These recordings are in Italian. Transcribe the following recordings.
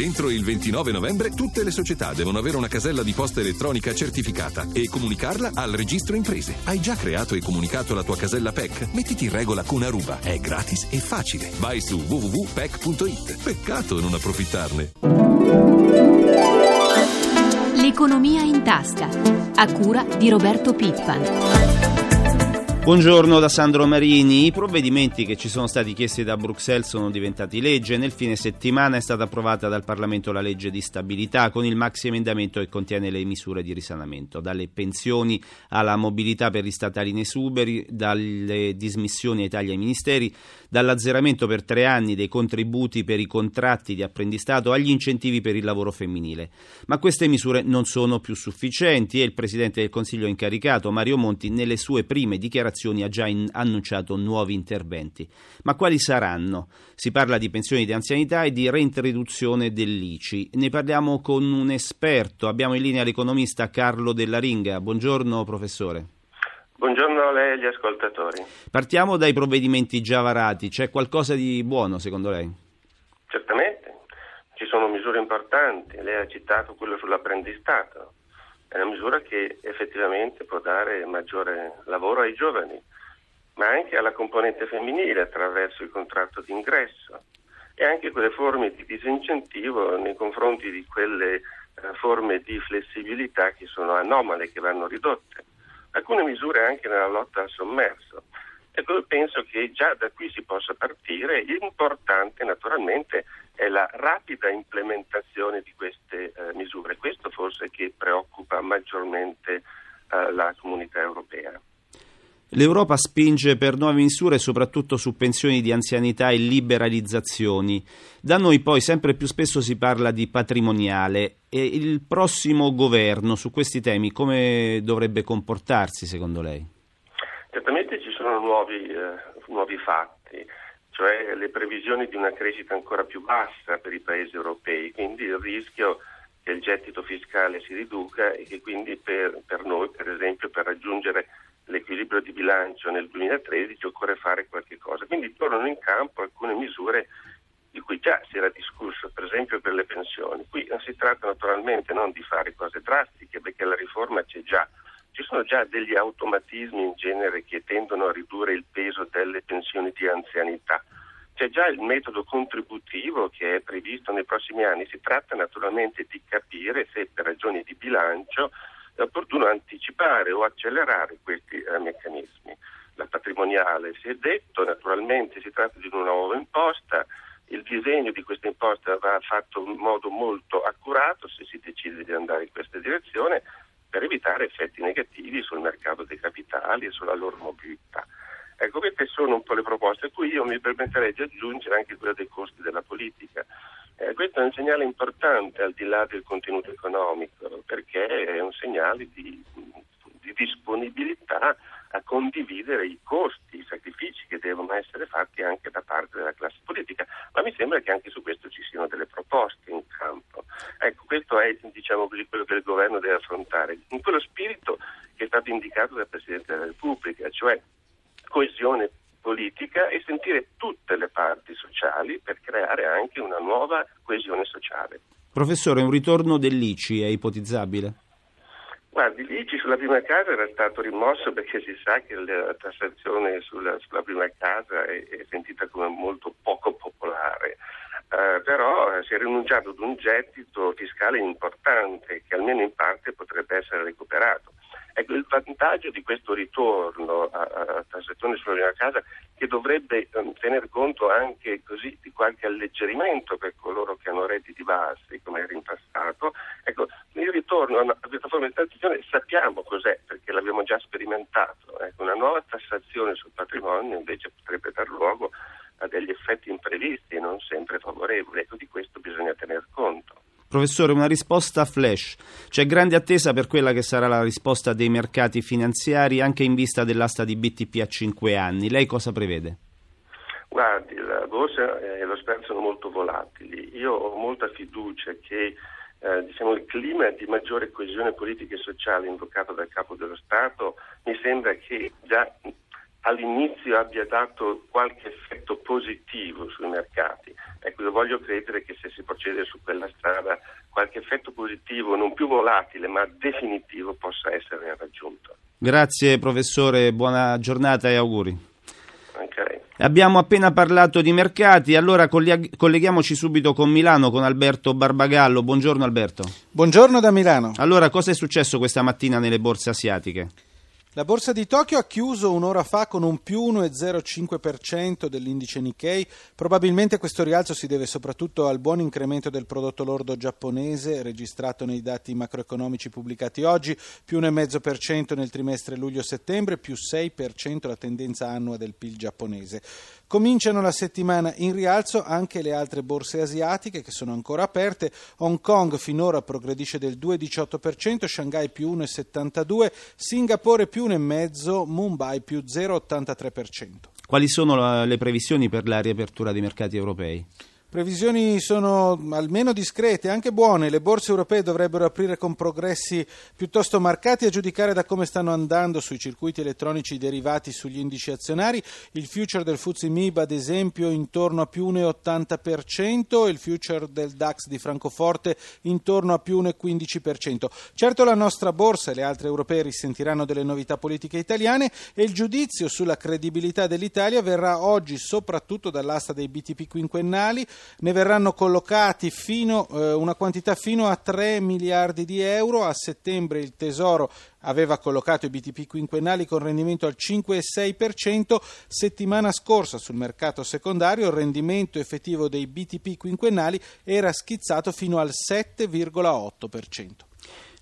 Entro il 29 novembre tutte le società devono avere una casella di posta elettronica certificata e comunicarla al registro imprese. Hai già creato e comunicato la tua casella PEC? Mettiti in regola con Aruba. È gratis e facile. Vai su www.pec.it. Peccato non approfittarne. L'economia in tasca. A cura di Roberto Pippan. Buongiorno da Sandro Marini. I provvedimenti che ci sono stati chiesti da Bruxelles sono diventati legge. Nel fine settimana è stata approvata dal Parlamento la legge di stabilità con il maxi emendamento che contiene le misure di risanamento, dalle pensioni alla mobilità per gli statali in esuberi, dalle dismissioni ai tagli ai ministeri, dall'azzeramento per tre anni dei contributi per i contratti di apprendistato agli incentivi per il lavoro femminile. Ma queste misure non sono più sufficienti e il Presidente del Consiglio incaricato, Mario Monti, nelle sue prime dichiarazioni ha già in, annunciato nuovi interventi. Ma quali saranno? Si parla di pensioni di anzianità e di reintroduzione dell'ICI. Ne parliamo con un esperto. Abbiamo in linea l'economista Carlo Della Ringa. Buongiorno professore. Buongiorno a lei e agli ascoltatori. Partiamo dai provvedimenti già varati. C'è qualcosa di buono secondo lei? Certamente, ci sono misure importanti. Lei ha citato quello sull'apprendistato è una misura che effettivamente può dare maggiore lavoro ai giovani, ma anche alla componente femminile attraverso il contratto di ingresso e anche quelle forme di disincentivo nei confronti di quelle eh, forme di flessibilità che sono anomale, che vanno ridotte. Alcune misure anche nella lotta al sommerso. Ecco, penso che già da qui si possa partire. L'importante naturalmente è la rapida implementazione di queste eh, misure. Questo forse che preoccupa maggiormente eh, la comunità europea. L'Europa spinge per nuove misure soprattutto su pensioni di anzianità e liberalizzazioni. Da noi poi sempre più spesso si parla di patrimoniale e il prossimo governo su questi temi come dovrebbe comportarsi secondo lei? Certamente ci sono nuovi, eh, nuovi fatti cioè le previsioni di una crescita ancora più bassa per i paesi europei, quindi il rischio che il gettito fiscale si riduca e che quindi per, per noi, per esempio, per raggiungere l'equilibrio di bilancio nel 2013 occorre fare qualche cosa. Quindi tornano in campo alcune misure di cui già si era discusso, per esempio per le pensioni. Qui non si tratta naturalmente non di fare cose drastiche, perché la riforma c'è già. Ci sono già degli automatismi in genere che tendono a ridurre il peso delle pensioni di anzianità. C'è già il metodo contributivo che è previsto nei prossimi anni, si tratta naturalmente di capire se per ragioni di bilancio è opportuno anticipare o accelerare questi eh, meccanismi. La patrimoniale si è detto, naturalmente si tratta di una nuova imposta, il disegno di questa imposta va fatto in modo molto accurato se si decide di andare in questa direzione per evitare effetti negativi sul mercato dei capitali e sulla loro mobilità. Ecco, queste sono un po' le proposte a cui io mi permetterei di aggiungere anche quella dei costi della politica. Eh, questo è un segnale importante al di là del contenuto economico, perché è un segnale di, di disponibilità a condividere i costi, i sacrifici che devono essere fatti anche da parte della classe politica. Ma mi sembra che anche su questo ci siano delle proposte in campo. Ecco, questo è diciamo così, quello che il governo deve affrontare, in quello spirito che è stato indicato dal Presidente della Repubblica, cioè coesione politica e sentire tutte le parti sociali per creare anche una nuova coesione sociale. Professore, un ritorno dell'ICI è ipotizzabile? Guardi, l'ICI sulla prima casa era stato rimosso perché si sa che la tassazione sulla, sulla prima casa è, è, sentita come molto poco popolare, uh, però uh, si è rinunciato ad un gettito fiscale importante che almeno in parte potrebbe essere recuperato. Ecco, il vantaggio di questo ritorno a, a tassazione sulla casa che dovrebbe um, tener conto anche così di qualche alleggerimento per coloro che hanno redditi bassi, come era in passato, ecco, il ritorno a, una, questa forma di tassazione sappiamo cos'è, perché l'abbiamo già sperimentato. Ecco, una nuova tassazione sul patrimonio invece potrebbe dar luogo a degli effetti imprevisti e non sempre favorevoli. Ecco, di questo bisogna tener conto. Professore, una risposta flash. C'è grande attesa per quella che sarà la risposta dei mercati finanziari anche in vista dell'asta di BTP a 5 anni. Lei cosa prevede? Guardi, la borsa e lo spread sono molto volatili. Io ho molta fiducia che eh, diciamo, il clima di maggiore coesione politica e sociale invocato dal Capo dello Stato mi sembra che già all'inizio abbia dato qualche effetto positivo sui mercati. Io voglio credere che se si procede su quella strada qualche effetto positivo, non più volatile ma definitivo, possa essere raggiunto. Grazie professore, buona giornata e auguri. Okay. Abbiamo appena parlato di mercati, allora colleghiamoci subito con Milano, con Alberto Barbagallo. Buongiorno Alberto. Buongiorno da Milano. Allora, cosa è successo questa mattina nelle borse asiatiche? La borsa di Tokyo ha chiuso un'ora fa con un più 1,05% dell'indice Nikkei. Probabilmente questo rialzo si deve soprattutto al buon incremento del prodotto lordo giapponese registrato nei dati macroeconomici pubblicati oggi, più 1,5% nel trimestre luglio-settembre, più 6% la tendenza annua del PIL giapponese. Cominciano la settimana in rialzo anche le altre borse asiatiche che sono ancora aperte. Hong Kong finora progredisce del 2,18%, Shanghai più 1,72%, Singapore più 1,5%, Mumbai più 0,83%. Quali sono le previsioni per la riapertura dei mercati europei? Previsioni sono almeno discrete, anche buone. Le borse europee dovrebbero aprire con progressi piuttosto marcati a giudicare da come stanno andando sui circuiti elettronici derivati sugli indici azionari. Il future del FTSE MIB, ad esempio, intorno a più 1,80% e il future del DAX di Francoforte intorno a più 1,15%. Certo la nostra borsa e le altre europee risentiranno delle novità politiche italiane e il giudizio sulla credibilità dell'Italia verrà oggi soprattutto dall'asta dei BTP quinquennali ne verranno collocati fino, eh, una quantità fino a 3 miliardi di euro. A settembre il Tesoro aveva collocato i BTP quinquennali con rendimento al 5,6%. Settimana scorsa sul mercato secondario il rendimento effettivo dei BTP quinquennali era schizzato fino al 7,8%.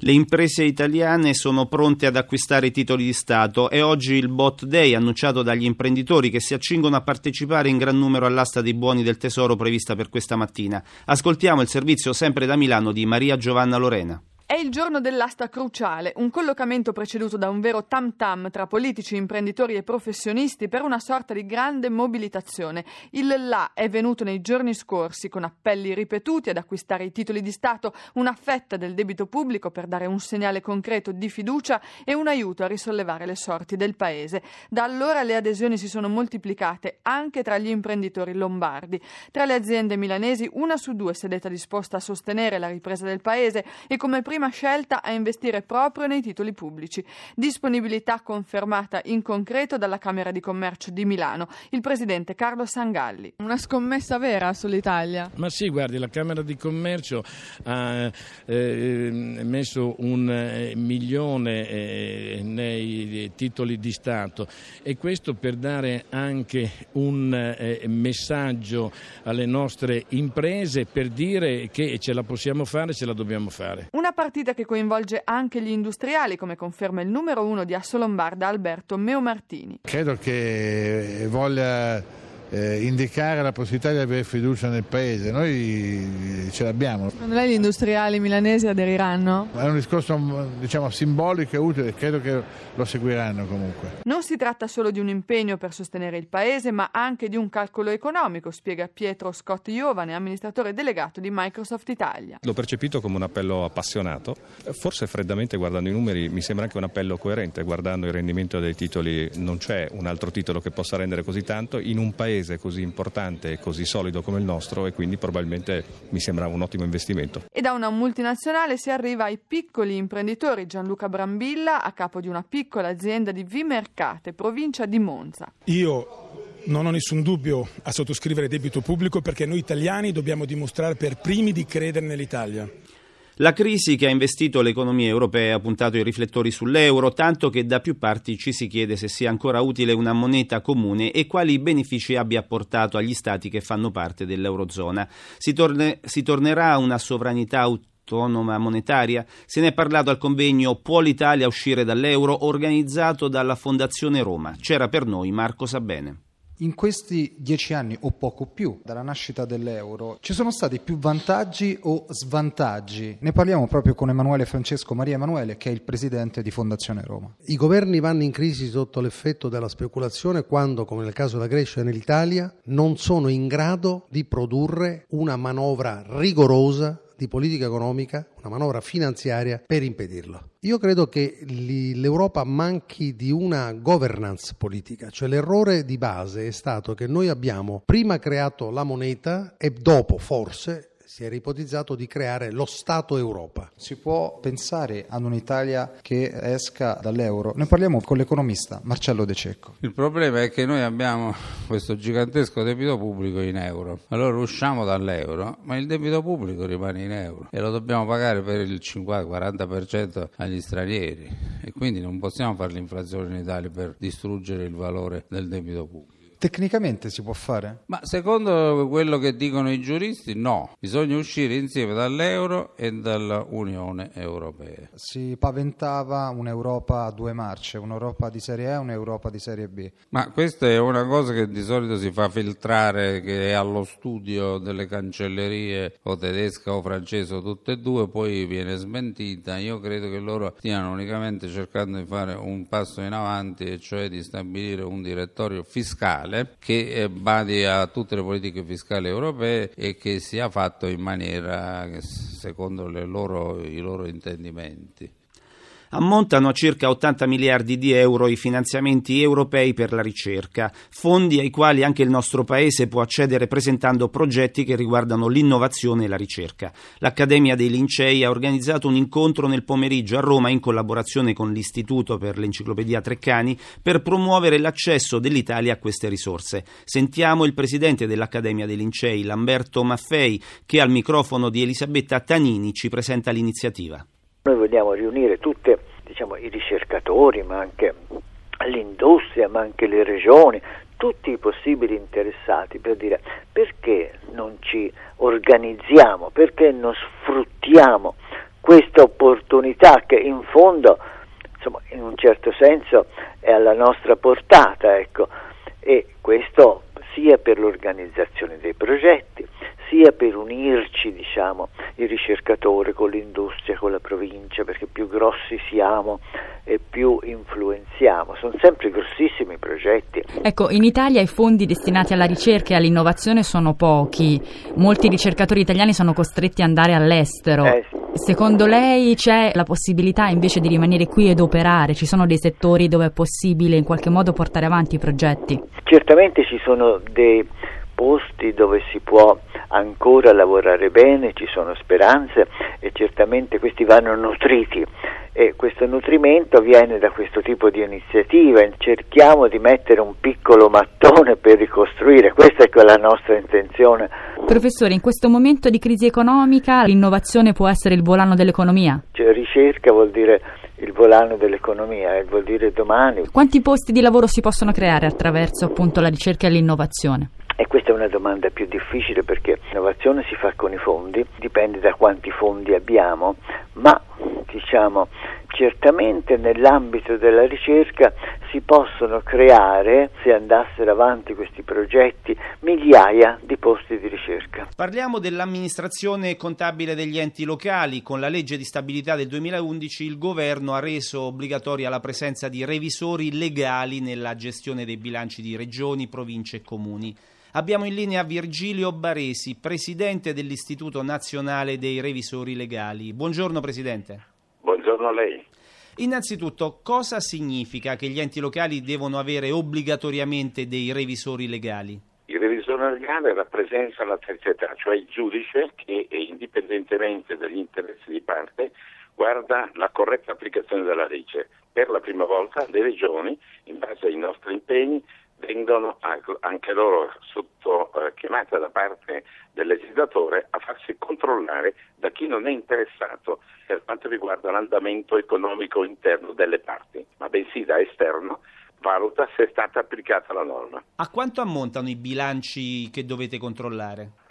Le imprese italiane sono pronte ad acquistare titoli di Stato e oggi il Bot Day annunciato dagli imprenditori che si accingono a partecipare in gran numero all'asta dei buoni del Tesoro prevista per questa mattina. Ascoltiamo il servizio sempre da Milano di Maria Giovanna Lorena. È il giorno dell'asta cruciale, un collocamento preceduto da un vero tam tam tra politici, imprenditori e professionisti per una sorta di grande mobilitazione. Il là è venuto nei giorni scorsi con appelli ripetuti ad acquistare i titoli di Stato, una fetta del debito pubblico per dare un segnale concreto di fiducia e un aiuto a risollevare le sorti del Paese. Da allora le adesioni si sono moltiplicate anche tra gli imprenditori lombardi. Tra le aziende milanesi una su due si è detta disposta a sostenere la ripresa del Paese e come prima prima scelta a investire proprio nei titoli pubblici. Disponibilità confermata in concreto dalla Camera di Commercio di Milano. Il presidente Carlo Sangalli. Una scommessa vera sull'Italia? Ma sì, guardi, la Camera di Commercio ha eh, messo un eh, milione eh, nei titoli di Stato e questo per dare anche un eh, messaggio alle nostre imprese per dire che ce la possiamo fare, ce la dobbiamo fare. Una partita che coinvolge anche gli industriali, come conferma il numero uno di Assolombarda Alberto Meomartini. Credo che voglia eh, indicare la possibilità di avere fiducia nel paese. Noi ce l'abbiamo. Secondo lei gli industriali milanesi aderiranno? È un discorso diciamo, simbolico e utile, credo che lo seguiranno comunque. Non si tratta solo di un impegno per sostenere il paese, ma anche di un calcolo economico, spiega Pietro Scott Giovane, amministratore delegato di Microsoft Italia. L'ho percepito come un appello appassionato, forse freddamente guardando i numeri mi sembra anche un appello coerente, guardando il rendimento dei titoli non c'è un altro titolo che possa rendere così tanto in un paese paese così importante e così solido come il nostro e quindi probabilmente mi sembra un ottimo investimento. E da una multinazionale si arriva ai piccoli imprenditori. Gianluca Brambilla, a capo di una piccola azienda di Vimercate, provincia di Monza. Io non ho nessun dubbio a sottoscrivere debito pubblico perché noi italiani dobbiamo dimostrare per primi di credere nell'Italia. La crisi che ha investito l'economia europea ha puntato i riflettori sull'euro, tanto che da più parti ci si chiede se sia ancora utile una moneta comune e quali benefici abbia portato agli stati che fanno parte dell'eurozona. Si, torne, si tornerà a una sovranità autonoma monetaria? Se ne è parlato al convegno Può l'Italia uscire dall'euro organizzato dalla Fondazione Roma. C'era per noi Marco Sabene. In questi dieci anni o poco più dalla nascita dell'euro ci sono stati più vantaggi o svantaggi? Ne parliamo proprio con Emanuele Francesco Maria Emanuele che è il presidente di Fondazione Roma. I governi vanno in crisi sotto l'effetto della speculazione quando, come nel caso della Grecia e nell'Italia, non sono in grado di produrre una manovra rigorosa di politica economica, una manovra finanziaria per impedirlo. Io credo che l'Europa manchi di una governance politica, cioè l'errore di base è stato che noi abbiamo prima creato la moneta e dopo forse si era ipotizzato di creare lo Stato Europa. Si può pensare ad un'Italia che esca dall'euro? Ne parliamo con l'economista Marcello De Cecco. Il problema è che noi abbiamo questo gigantesco debito pubblico in euro. Allora usciamo dall'euro, ma il debito pubblico rimane in euro e lo dobbiamo pagare per il 50-40% agli stranieri e quindi non possiamo fare l'inflazione in Italia per distruggere il valore del debito pubblico. Tecnicamente si può fare? Ma secondo quello che dicono i giuristi, no. Bisogna uscire insieme dall'euro e dall'Unione Europea. Si paventava un'Europa a due marce, un'Europa di serie A e un'Europa di serie B. Ma questa è una cosa che di solito si fa filtrare, che è allo studio delle cancellerie o tedesca o francese o tutte e due, poi viene smentita. Io credo che loro stiano unicamente cercando di fare un passo in avanti, e cioè di stabilire un direttorio fiscale fiscale che eh, badi a tutte le politiche fiscali europee e che sia fatto in maniera secondo loro, i loro intendimenti. Ammontano a circa 80 miliardi di euro i finanziamenti europei per la ricerca, fondi ai quali anche il nostro Paese può accedere presentando progetti che riguardano l'innovazione e la ricerca. L'Accademia dei Lincei ha organizzato un incontro nel pomeriggio a Roma in collaborazione con l'Istituto per l'Enciclopedia Treccani per promuovere l'accesso dell'Italia a queste risorse. Sentiamo il presidente dell'Accademia dei Lincei, Lamberto Maffei, che al microfono di Elisabetta Tanini ci presenta l'iniziativa. Noi vogliamo riunire tutti diciamo, i ricercatori, ma anche l'industria, ma anche le regioni, tutti i possibili interessati per dire perché non ci organizziamo, perché non sfruttiamo questa opportunità che in fondo, insomma, in un certo senso è alla nostra portata, ecco, e questo sia per l'organizzazione dei progetti, sia per unirci diciamo, il ricercatore con l'industria, con la provincia, perché più grossi siamo e più influenziamo. Sono sempre grossissimi progetti. Ecco, in Italia i fondi destinati alla ricerca e all'innovazione sono pochi, molti ricercatori italiani sono costretti ad andare all'estero. Eh, sì. Secondo lei c'è la possibilità invece di rimanere qui ed operare? Ci sono dei settori dove è possibile in qualche modo portare avanti i progetti? Certamente ci sono dei posti dove si può ancora lavorare bene, ci sono speranze e certamente questi vanno nutriti e questo nutrimento viene da questo tipo di iniziativa, cerchiamo di mettere un piccolo mattone per ricostruire, questa è la nostra intenzione. Professore, in questo momento di crisi economica l'innovazione può essere il volano dell'economia? Cioè, ricerca vuol dire il volano dell'economia, vuol dire domani. Quanti posti di lavoro si possono creare attraverso appunto la ricerca e l'innovazione? E questa è una domanda più difficile perché l'innovazione si fa con i fondi, dipende da quanti fondi abbiamo, ma diciamo certamente nell'ambito della ricerca si possono creare, se andassero avanti questi progetti, migliaia di posti di ricerca. Parliamo dell'amministrazione contabile degli enti locali. Con la legge di stabilità del 2011 il governo ha reso obbligatoria la presenza di revisori legali nella gestione dei bilanci di regioni, province e comuni. Abbiamo in linea Virgilio Baresi, presidente dell'Istituto Nazionale dei Revisori Legali. Buongiorno Presidente. Buongiorno a lei. Innanzitutto, cosa significa che gli enti locali devono avere obbligatoriamente dei revisori legali? Il revisore legale rappresenta la terzietà, cioè il giudice che, indipendentemente dagli interessi di parte, guarda la corretta applicazione della legge. Per la prima volta le regioni, in base ai nostri impegni, vengono anche loro sotto eh, chiamata da parte del legislatore a farsi controllare da chi non è interessato per quanto riguarda l'andamento economico interno delle parti, ma bensì da esterno valuta se è stata applicata la norma. A quanto ammontano i bilanci che dovete controllare?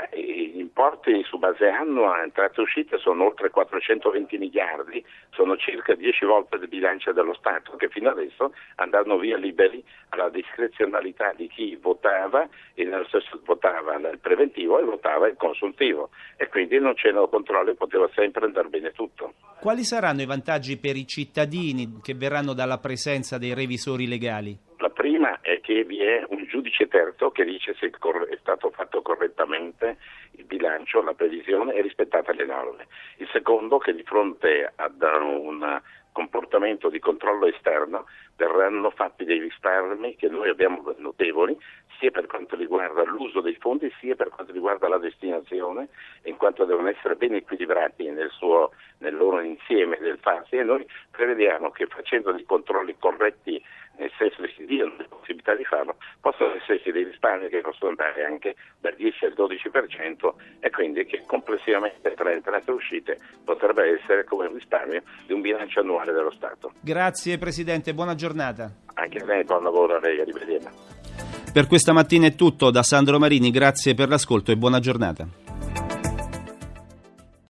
importi su base annua, entrate e uscite, sono oltre 420 miliardi, sono circa 10 volte il bilancio dello Stato, che fino adesso andavano via liberi alla discrezionalità di chi votava e nello stesso votava nel preventivo e votava il consultivo e quindi non c'erano controlli, poteva sempre andare bene tutto. Quali saranno i vantaggi per i cittadini che verranno dalla presenza dei revisori legali? La prima è che vi è un giudice terzo che dice se è stato fatto correttamente il bilancio, la previsione e rispettate le norme. Secondo, che di fronte ad un comportamento di controllo esterno verranno fatti dei risparmi che noi abbiamo notevoli sia per quanto riguarda l'uso dei fondi sia per quanto riguarda la destinazione in quanto devono essere ben equilibrati nel, suo, nel loro insieme del farsi e noi prevediamo che facendo dei controlli corretti nel senso che si diano le possibilità di farlo, possono esserci dei risparmi che possono andare anche dal 10 al 12% e quindi che complessivamente tra entrate e uscite potrebbe essere come un risparmio di un bilancio annuale dello Stato. Grazie Presidente, buona giornata. Anche a lei, buon lavoro a lei, arrivederla. Per questa mattina è tutto, da Sandro Marini, grazie per l'ascolto e buona giornata.